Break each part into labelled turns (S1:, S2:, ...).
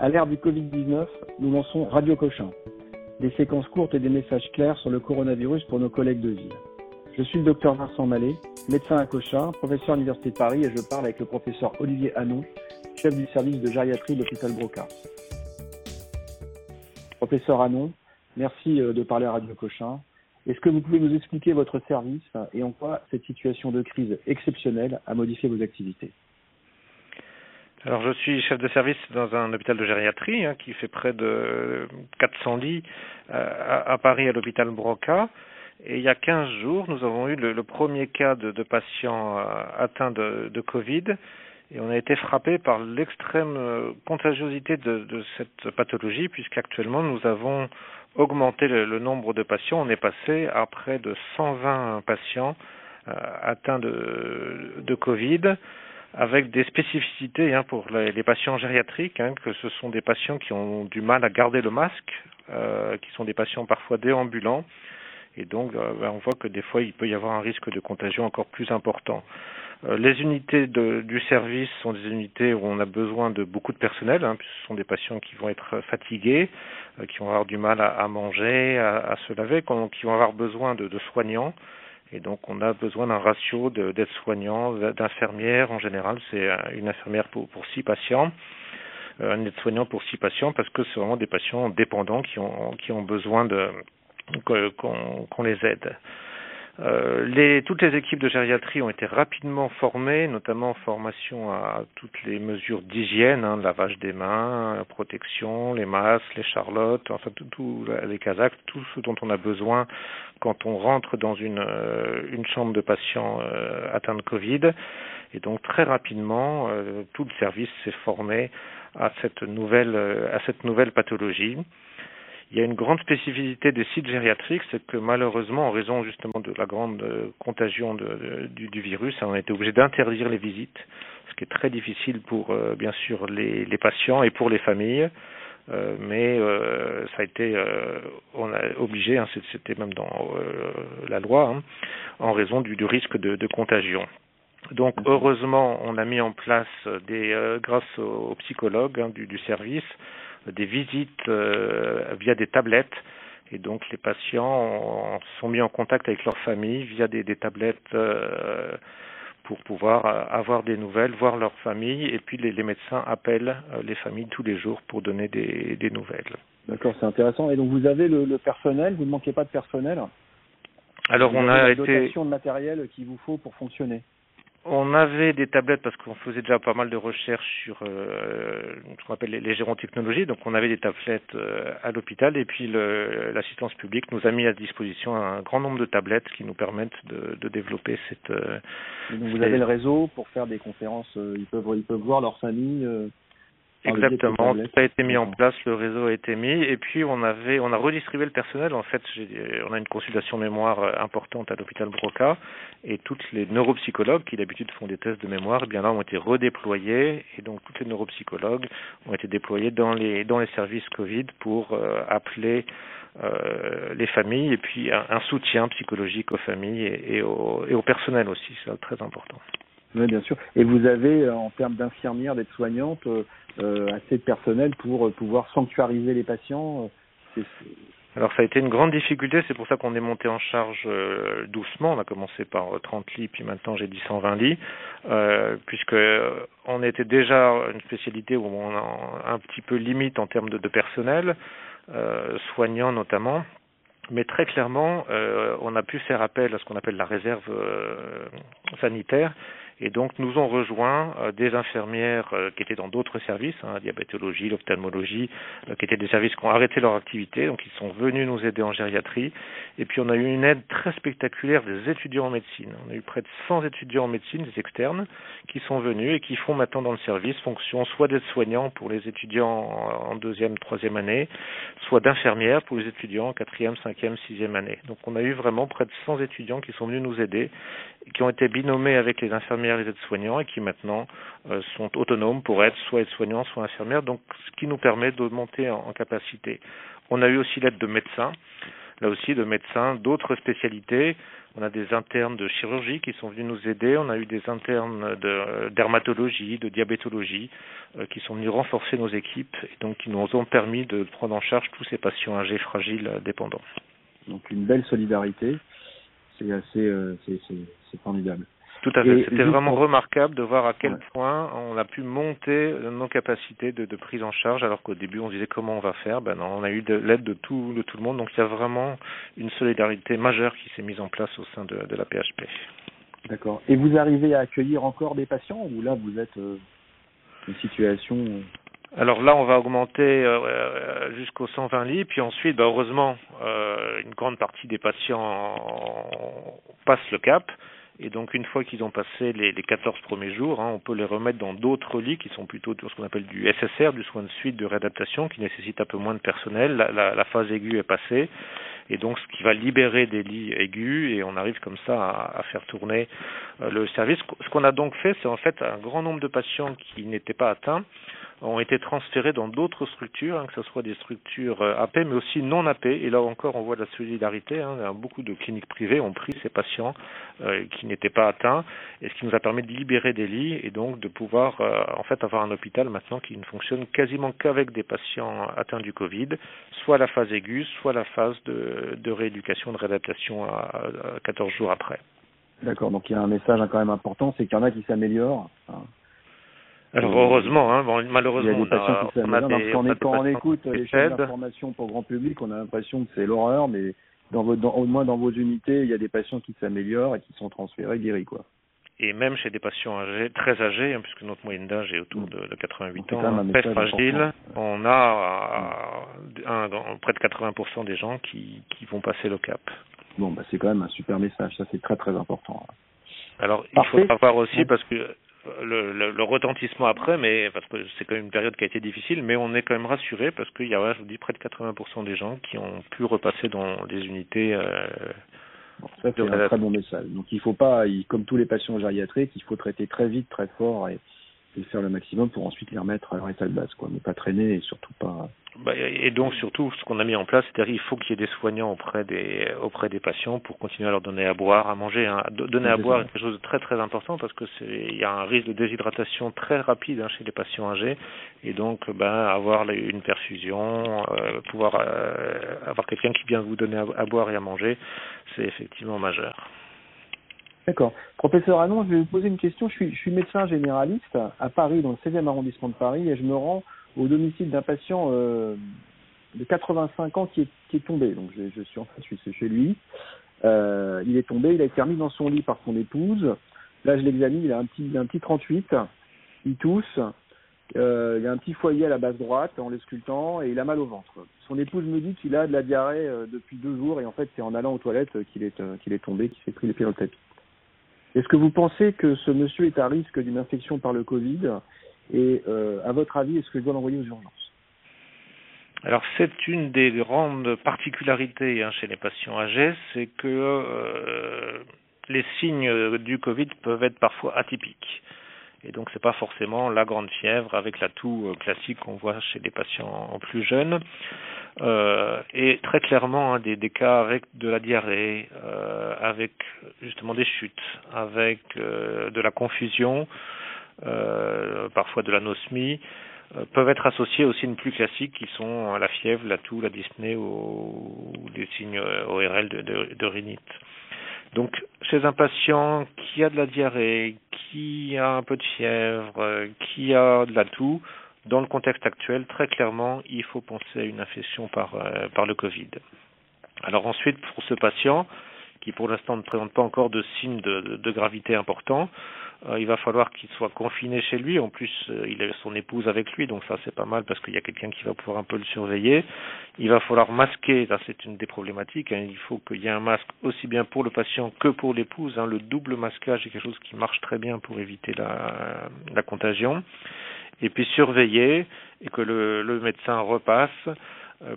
S1: À l'ère du Covid-19, nous lançons Radio Cochin, des séquences courtes et des messages clairs sur le coronavirus pour nos collègues de ville. Je suis le docteur Vincent Mallet, médecin à Cochin, professeur à l'Université de Paris et je parle avec le professeur Olivier Hanon, chef du service de gériatrie de l'hôpital Broca. Professeur Hanon, merci euh, de parler à Radio Cochin. Est-ce que vous pouvez nous expliquer votre service et en quoi cette situation de crise exceptionnelle a modifié vos activités?
S2: Alors je suis chef de service dans un hôpital de gériatrie hein, qui fait près de 400 lits euh, à, Paris à l'hôpital Broca. Et il y a 15 jours, nous avons eu le, premier cas de, de patients euh, atteints de, de, Covid et on a été frappé par l'extrême euh, contagiosité de, de, cette pathologie puisqu'actuellement nous avons augmenté le, nombre de patients. On est passé à près de 120 patients atteints de, de Covid avec des spécificités hein, pour les, les, patients gériatriques, hein, que ce sont des patients qui ont du mal à garder le masque, euh, qui sont des patients parfois déambulants, et donc euh, ben, on voit que des fois il peut y avoir un risque de contagion encore plus important. Euh, les unités de, du service sont des unités où on a besoin de beaucoup de personnel, hein, puisque ce sont des patients qui vont être fatigués, euh, qui vont avoir du mal à, à manger, à, à, se laver, qui vont avoir besoin de, de soignants. Et donc, on a besoin d'un ratio d'aides-soignants, d'infirmières. En général, c'est une infirmière pour, pour six patients, euh, un aide-soignant pour six patients, parce que c'est vraiment des patients dépendants qui ont, qui ont besoin de qu'on les aide. Euh, les, toutes les équipes de gériatrie ont été rapidement formées, notamment en formation à toutes les mesures d'hygiène, hein, lavage des mains, protection, les masques, les charlottes, enfin tout, tout les casaques, tout ce dont on a besoin quand on rentre dans une, euh, une chambre de patients euh, atteints de Covid. Et donc très rapidement, euh, tout le service s'est formé à cette nouvelle, à cette nouvelle pathologie. Il y a une grande spécificité des sites gériatriques, c'est que malheureusement, en raison justement de la grande euh, contagion de, du, du, virus, on a été obligé d'interdire les visites, ce qui est très difficile pour euh, bien sûr les, les, patients et pour les familles. Euh, mais euh, ça a été, euh, on a obligé, hein, c'était même dans la loi, hein, en raison du, du risque de, de, contagion. Donc heureusement, on a mis en place des, grâce aux, psychologues hein, du, du service, des visites euh, via des tablettes. Et donc les patients sont mis en contact avec leur famille via des, des tablettes euh, pour pouvoir euh, avoir des nouvelles, voir leur famille. Et puis les, les médecins appellent les familles tous les jours pour donner des, des nouvelles.
S1: D'accord, c'est intéressant. Et donc vous avez le, le personnel, vous ne manquez pas de personnel?
S2: Alors on a
S1: la
S2: été
S1: dotation de matériel qu'il vous faut pour fonctionner?
S2: On avait des tablettes parce qu'on faisait déjà pas mal de recherches sur euh, ce qu'on appelle les, les gérontechnologies. Donc on avait des tablettes euh, à l'hôpital et puis l'assistance publique nous a mis à disposition un grand nombre de tablettes qui nous permettent de, de développer cette. Euh,
S1: donc vous avez le réseau pour faire des conférences. Euh, ils peuvent ils peuvent voir leur famille. Euh,
S2: Exactement, tout a été mis en place, le réseau a été mis, et puis on avait, on a redistribué le personnel. En fait, on a une consultation mémoire euh, importante à l'hôpital Broca, et toutes les neuropsychologues qui d'habitude font des tests de mémoire, eh bien là ont été redéployés, et donc toutes les neuropsychologues ont été déployés dans les dans les services Covid pour euh, appeler euh, les familles et puis un, un, soutien psychologique aux familles et, et, au, et au personnel aussi, c'est très important.
S1: Oui, bien sûr. Et vous avez, euh, en termes d'infirmières, d'aides-soignantes, euh, euh, assez de personnel pour pouvoir sanctuariser les patients
S2: alors ça a été une grande difficulté, c'est pour ça qu'on est monté en charge doucement. On a commencé par 30 lits, puis maintenant j'ai dit 120 lits, euh, puisque on était déjà une spécialité où on a un petit peu limite en termes de, personnel, soignants notamment. Mais très clairement, on a pu faire appel à ce qu'on appelle la réserve sanitaire et donc nous ont rejoint euh, des infirmières euh, qui étaient dans d'autres services, hein, diabétologie, l'ophtalmologie, euh, qui étaient des services qui ont arrêté leur activité, donc ils sont venus nous aider en gériatrie. Et puis on a eu une aide très spectaculaire des étudiants en médecine. On a eu près de 100 étudiants en médecine, des externes, qui sont venus et qui font maintenant dans le service fonction soit d'être soignants pour les étudiants en deuxième, troisième année, soit d'infirmières pour les étudiants en quatrième, cinquième, sixième année. Donc on a eu vraiment près de 100 étudiants qui sont venus nous aider, qui ont été binomés avec les infirmières les aides-soignants et qui maintenant euh, sont autonomes pour être soit aides-soignants, soit infirmières, donc ce qui nous permet de monter en, capacité. On a eu aussi l'aide de médecins. là aussi de médecins d'autres spécialités. On a des internes de chirurgie qui sont venus nous aider. On a eu des internes de dermatologie, de diabétologie, euh, qui sont venus renforcer nos équipes et donc qui nous ont permis de prendre en charge tous ces patients âgés, fragiles, dépendants.
S1: Donc une belle solidarité. C'est assez, euh, c'est formidable.
S2: Tout à fait. C'était vraiment remarquable de voir à quel point on a pu monter nos capacités de, de prise en charge, alors qu'au début on disait comment on va faire. Ben non, on a eu de l'aide de tout, de tout le monde. Donc il y a vraiment une solidarité majeure qui s'est mise en place au sein de, de la PHP.
S1: D'accord. Et vous arrivez à accueillir encore des patients ou là vous êtes euh, une situation
S2: alors là, on va augmenter euh, euh jusqu'aux 120 lits, puis ensuite, bah, heureusement, euh, une grande partie des patients passent le cap. Et donc une fois qu'ils ont passé les, les 14 premiers jours, hein, on peut les remettre dans d'autres lits qui sont plutôt ce qu'on appelle du SSR, du soin de suite de réadaptation, qui nécessite un peu moins de personnel. La, phase aiguë est passée, et donc ce qui va libérer des lits aigus, et on arrive comme ça à, à faire tourner euh, le service. Ce qu'on a donc fait, c'est en fait un grand nombre de patients qui n'étaient pas atteints ont été transférés dans d'autres structures, hein, que ce soit des structures euh, AP, mais aussi non AP. Et là encore, on voit la solidarité. Hein, beaucoup de cliniques privées ont pris ces patients euh, qui n'étaient pas atteints, et ce qui nous a permis de libérer des lits et donc de pouvoir euh, en fait avoir un hôpital maintenant qui ne fonctionne quasiment qu'avec des patients atteints du Covid, soit la phase aiguë, soit la phase de, rééducation, de réadaptation à, à 14 jours après.
S1: D'accord, donc il y a un message quand même important, c'est qu'il y en a qui s'améliorent. Hein.
S2: Alors heureusement, hein, bon, malheureusement,
S1: il y a des patients qui on a des, on quand on écoute les chaînes d'information pour grand public, on a l'impression que c'est l'horreur, mais dans votre, dans, au moins dans vos unités, il y a des patients qui s'améliorent et qui sont transférés, guéris, quoi.
S2: Et même chez des patients âgés, très âgés, hein, puisque notre moyenne d'âge est autour de, de 88 ans, hein, très fragile, on a euh, un, près de 80% des gens qui, qui vont passer le cap.
S1: Bon, bah c'est quand même un super message, ça c'est très très important.
S2: Alors, il faut savoir aussi, parce que le, le, le, retentissement après, mais parce que c'est quand même une période qui a été difficile, mais on est quand même rassuré parce qu'il y a, je vous dis, près de 80% des gens qui ont pu repasser dans des unités. Euh,
S1: bon, ça c'est un très bon message. Donc il faut pas, il, comme tous les patients gériatriques, il faut traiter très vite, très fort et, et faire le maximum pour ensuite les remettre à leur état de base, quoi. Ne pas traîner et surtout pas
S2: bah, et donc surtout, ce qu'on a mis en place, c'est-à-dire il faut qu'il y ait des soignants auprès des auprès des patients pour continuer à leur donner à boire, à manger. Hein. Donner à boire est quelque chose de très très important parce que c'est il y a un risque de déshydratation très rapide hein, chez les patients âgés et donc ben avoir une perfusion, euh, pouvoir euh, avoir quelqu'un qui vient vous donner à, à boire et à manger, c'est effectivement majeur.
S1: D'accord. Professeur Anon, je vais vous poser une question. Je suis, médecin généraliste à Paris, dans le 16e arrondissement de Paris, et je me rends au domicile d'un patient euh, de 85 ans qui est, qui est tombé. Donc je, suis en chez lui. Euh, il est tombé, il a été remis dans son lit par son épouse. Là je l'examine, il a un petit, un petit 38, il tousse, euh, il a un petit foyer à la base droite en l'escultant et il a mal au ventre. Son épouse me dit qu'il a de la diarrhée depuis deux jours et en fait c'est en allant aux toilettes qu'il est, qu'il est tombé, qu'il s'est pris les pieds dans le tapis. Est-ce que vous pensez que ce monsieur est à risque d'une infection par le Covid et euh, à votre avis, est-ce que je dois l'envoyer aux urgences
S2: alors c'est une des grandes particularités hein, chez les patients âgés, c'est que euh, les signes du Covid peuvent être parfois atypiques. Et donc c'est pas forcément la grande fièvre avec la toux euh, classique qu'on voit chez les patients plus jeunes. Euh, et très clairement hein, des, des, cas avec de la diarrhée, euh, avec justement des chutes, avec euh, de la confusion, euh, parfois de l'anosmie, peuvent être associés aux signes plus classiques qui sont la fièvre, la toux, la dyspnée ou, ou des signes ORL de, de rhinite. Donc, chez un patient qui a de la diarrhée, qui a un peu de fièvre, qui a de la toux, dans le contexte actuel, très clairement, il faut penser à une infection par, euh, par le Covid. Alors ensuite, pour ce patient, qui pour l'instant ne présente pas encore de signes de, de, de gravité importants, il va falloir qu'il soit confiné chez lui. En plus, euh, il a son épouse avec lui, donc ça c'est pas mal parce qu'il y a quelqu'un qui va pouvoir un peu le surveiller. Il va falloir masquer, ça c'est une des problématiques. Hein. Il faut qu'il y ait un masque aussi bien pour le patient que pour l'épouse. Hein. Le double masquage est quelque chose qui marche très bien pour éviter la, la contagion. Et puis surveiller et que le, le médecin repasse euh,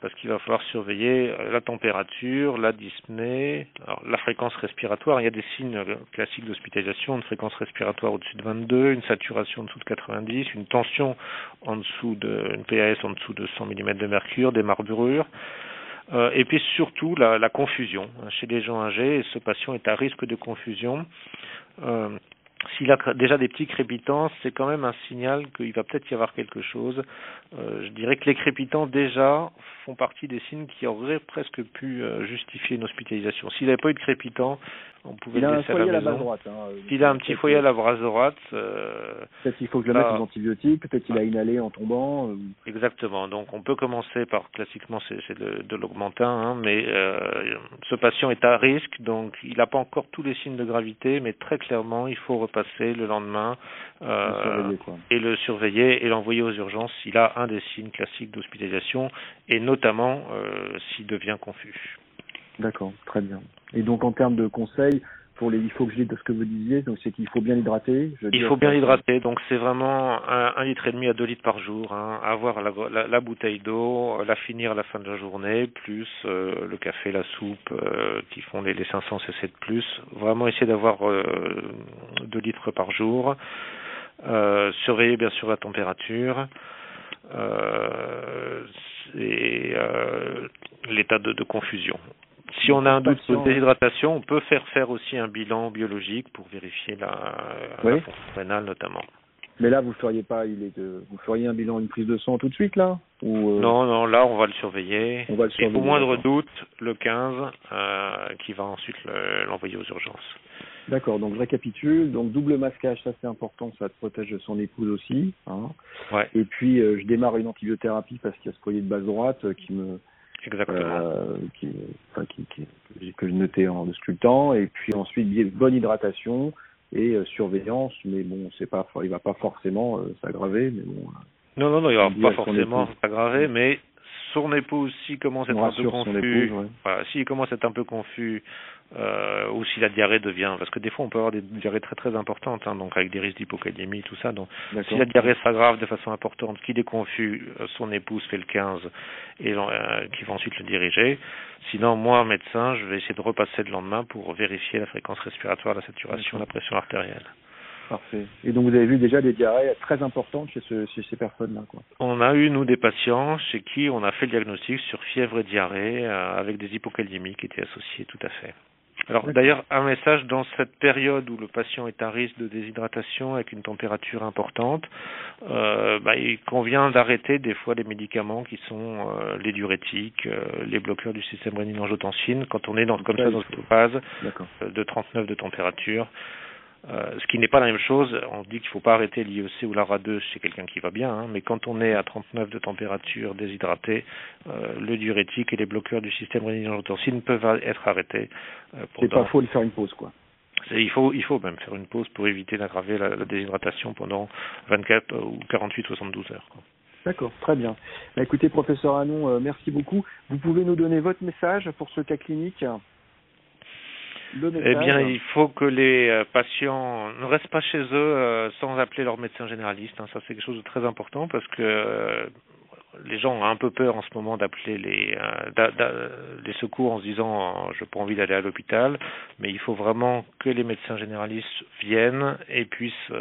S2: parce qu'il va falloir surveiller euh, la température, la dyspnée, la fréquence respiratoire. Il y a des signes euh, classiques d'hospitalisation, une fréquence respiratoire au-dessus de 22, une saturation en dessous de 90, une tension en dessous de, une PAS en dessous de 100 mm de mercure, des marbrures. et puis surtout la, la, confusion chez les gens âgés. ce patient est à risque de confusion. S'il a déjà des petits crépitants, c'est quand même un signal qu'il va peut-être y avoir quelque chose. Euh, je dirais que les crépitants déjà font partie des signes qui auraient presque pu euh, justifier une hospitalisation. S'il n'avait pas eu de crépitants, on pouvait
S1: il
S2: le
S1: laisser
S2: à la,
S1: maison.
S2: droite.
S1: Hein,
S2: il a un petit foyer à la base droite. Euh,
S1: peut-être qu'il faut que je le mette aux antibiotiques, peut-être qu'il a inhalé en tombant. Euh.
S2: Exactement. Donc on peut commencer par, classiquement, c'est de, l'augmentin, hein, mais ce patient est à risque, donc il n'a pas encore tous les signes de gravité, mais très clairement, il faut repasser le lendemain
S1: euh,
S2: et le surveiller et l'envoyer aux urgences s'il a un des signes classiques d'hospitalisation, et notamment euh, s'il devient confus.
S1: D'accord, très bien. Et donc en termes de conseils, pour les hypoglycémies de ce que vous disiez, donc c'est qu'il faut bien l'hydrater.
S2: Il faut bien l'hydrater, donc c'est vraiment un, litre et demi à deux litres par jour. Hein. Avoir la, la, bouteille d'eau, la finir à la fin de la journée, plus euh, le café, la soupe, euh, qui font les, les 500 cc de plus. Vraiment essayer d'avoir euh, deux litres par jour. surveiller bien sûr la température. et l'état de, de confusion. Si on a un doute sur déshydratation, on peut faire faire aussi un bilan biologique pour vérifier la, fonction rénale notamment.
S1: Mais là, vous feriez pas, il est de, vous feriez un bilan, une prise de sang tout de suite là
S2: ou euh, Non, non, là on va le surveiller. On va le surveiller. Et au moindre doute, le 15, euh, qui va ensuite l'envoyer aux urgences.
S1: D'accord, donc je récapitule. Donc double masquage, ça c'est important, ça protège son épouse aussi. Hein.
S2: Ouais.
S1: Et puis euh, je démarre une antibiothérapie parce qu'il y a ce foyer de base droite qui me
S2: Exactement.
S1: Euh, qui, enfin, qui, qui, que je notais en sculptant, et puis ensuite bonne hydratation et euh, surveillance, mais bon, c'est pas, il va pas forcément euh, s'aggraver, mais bon.
S2: Non, non, non, il va pas forcément s'aggraver, mais son épouse, s'il commence à être un peu confus, voilà, commence à être un peu confus, euh, ou si la diarrhée devient, parce que des fois on peut avoir des diarrhées très très importantes, hein, donc avec des risques d'hypokaliémie, tout ça. Donc si la diarrhée s'aggrave de façon importante, qu'il est confus, euh, son épouse fait le 15 et euh, qui va ensuite le diriger. Sinon, moi, médecin, je vais essayer de repasser le lendemain pour vérifier la fréquence respiratoire, la saturation, la pression artérielle.
S1: Parfait. Et donc vous avez vu déjà des diarrhées très importantes chez, ce, chez ces personnes-là.
S2: On a eu nous des patients chez qui on a fait le diagnostic sur fièvre et diarrhée euh, avec des hypokaliémies qui étaient associées, tout à fait. Alors d'ailleurs, un message dans cette période où le patient est à risque de déshydratation avec une température importante, euh, bah, il convient d'arrêter des fois les médicaments qui sont euh, les diurétiques, euh, les bloqueurs du système rénine-angiotensine quand on est dans, comme ça dans cette phase de 39 de température. Euh, ce qui n'est pas la même chose, on dit qu'il ne faut pas arrêter l'IEC ou la RA2 chez quelqu'un qui va bien, hein, mais quand on est à 39 de température déshydraté, euh, le diurétique et les bloqueurs du système rénine-angiotensine peuvent être arrêtés.
S1: Euh, C'est pas faux de faire une pause, quoi.
S2: Il faut, il faut même faire une pause pour éviter d'aggraver la, déshydratation pendant 24 ou 48, 72 heures.
S1: D'accord, très bien. Bah, écoutez, professeur Anon, merci beaucoup. Vous pouvez nous donner votre message pour ce cas clinique
S2: eh bien, il faut que les euh, patients ne restent pas chez eux euh, sans appeler leur médecin généraliste. Hein. Ça, c'est quelque chose de très important parce que euh, les gens ont un peu peur en ce moment d'appeler les, secours en se disant je n'ai pas envie d'aller à l'hôpital, mais il faut vraiment que les médecins généralistes viennent et puissent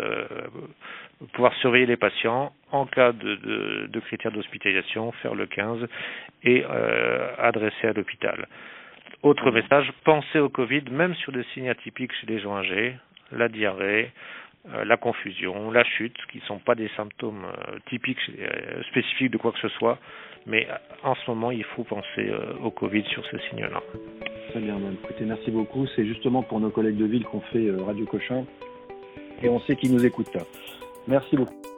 S2: pouvoir surveiller les patients en cas de, de, de critères d'hospitalisation, faire le 15 et adresser à l'hôpital. Autre message, pensez au Covid, même sur des signes atypiques chez les gens âgés, la diarrhée, euh, la confusion, la chute, qui ne sont pas des symptômes euh, typiques, euh, spécifiques de quoi que ce soit, mais en ce moment, il faut penser au Covid sur ces signes-là.
S1: Très bien, écoutez, merci beaucoup. C'est justement pour nos collègues de ville qu'on fait Radio Cochin, et on sait qu'ils nous écoutent. Merci beaucoup.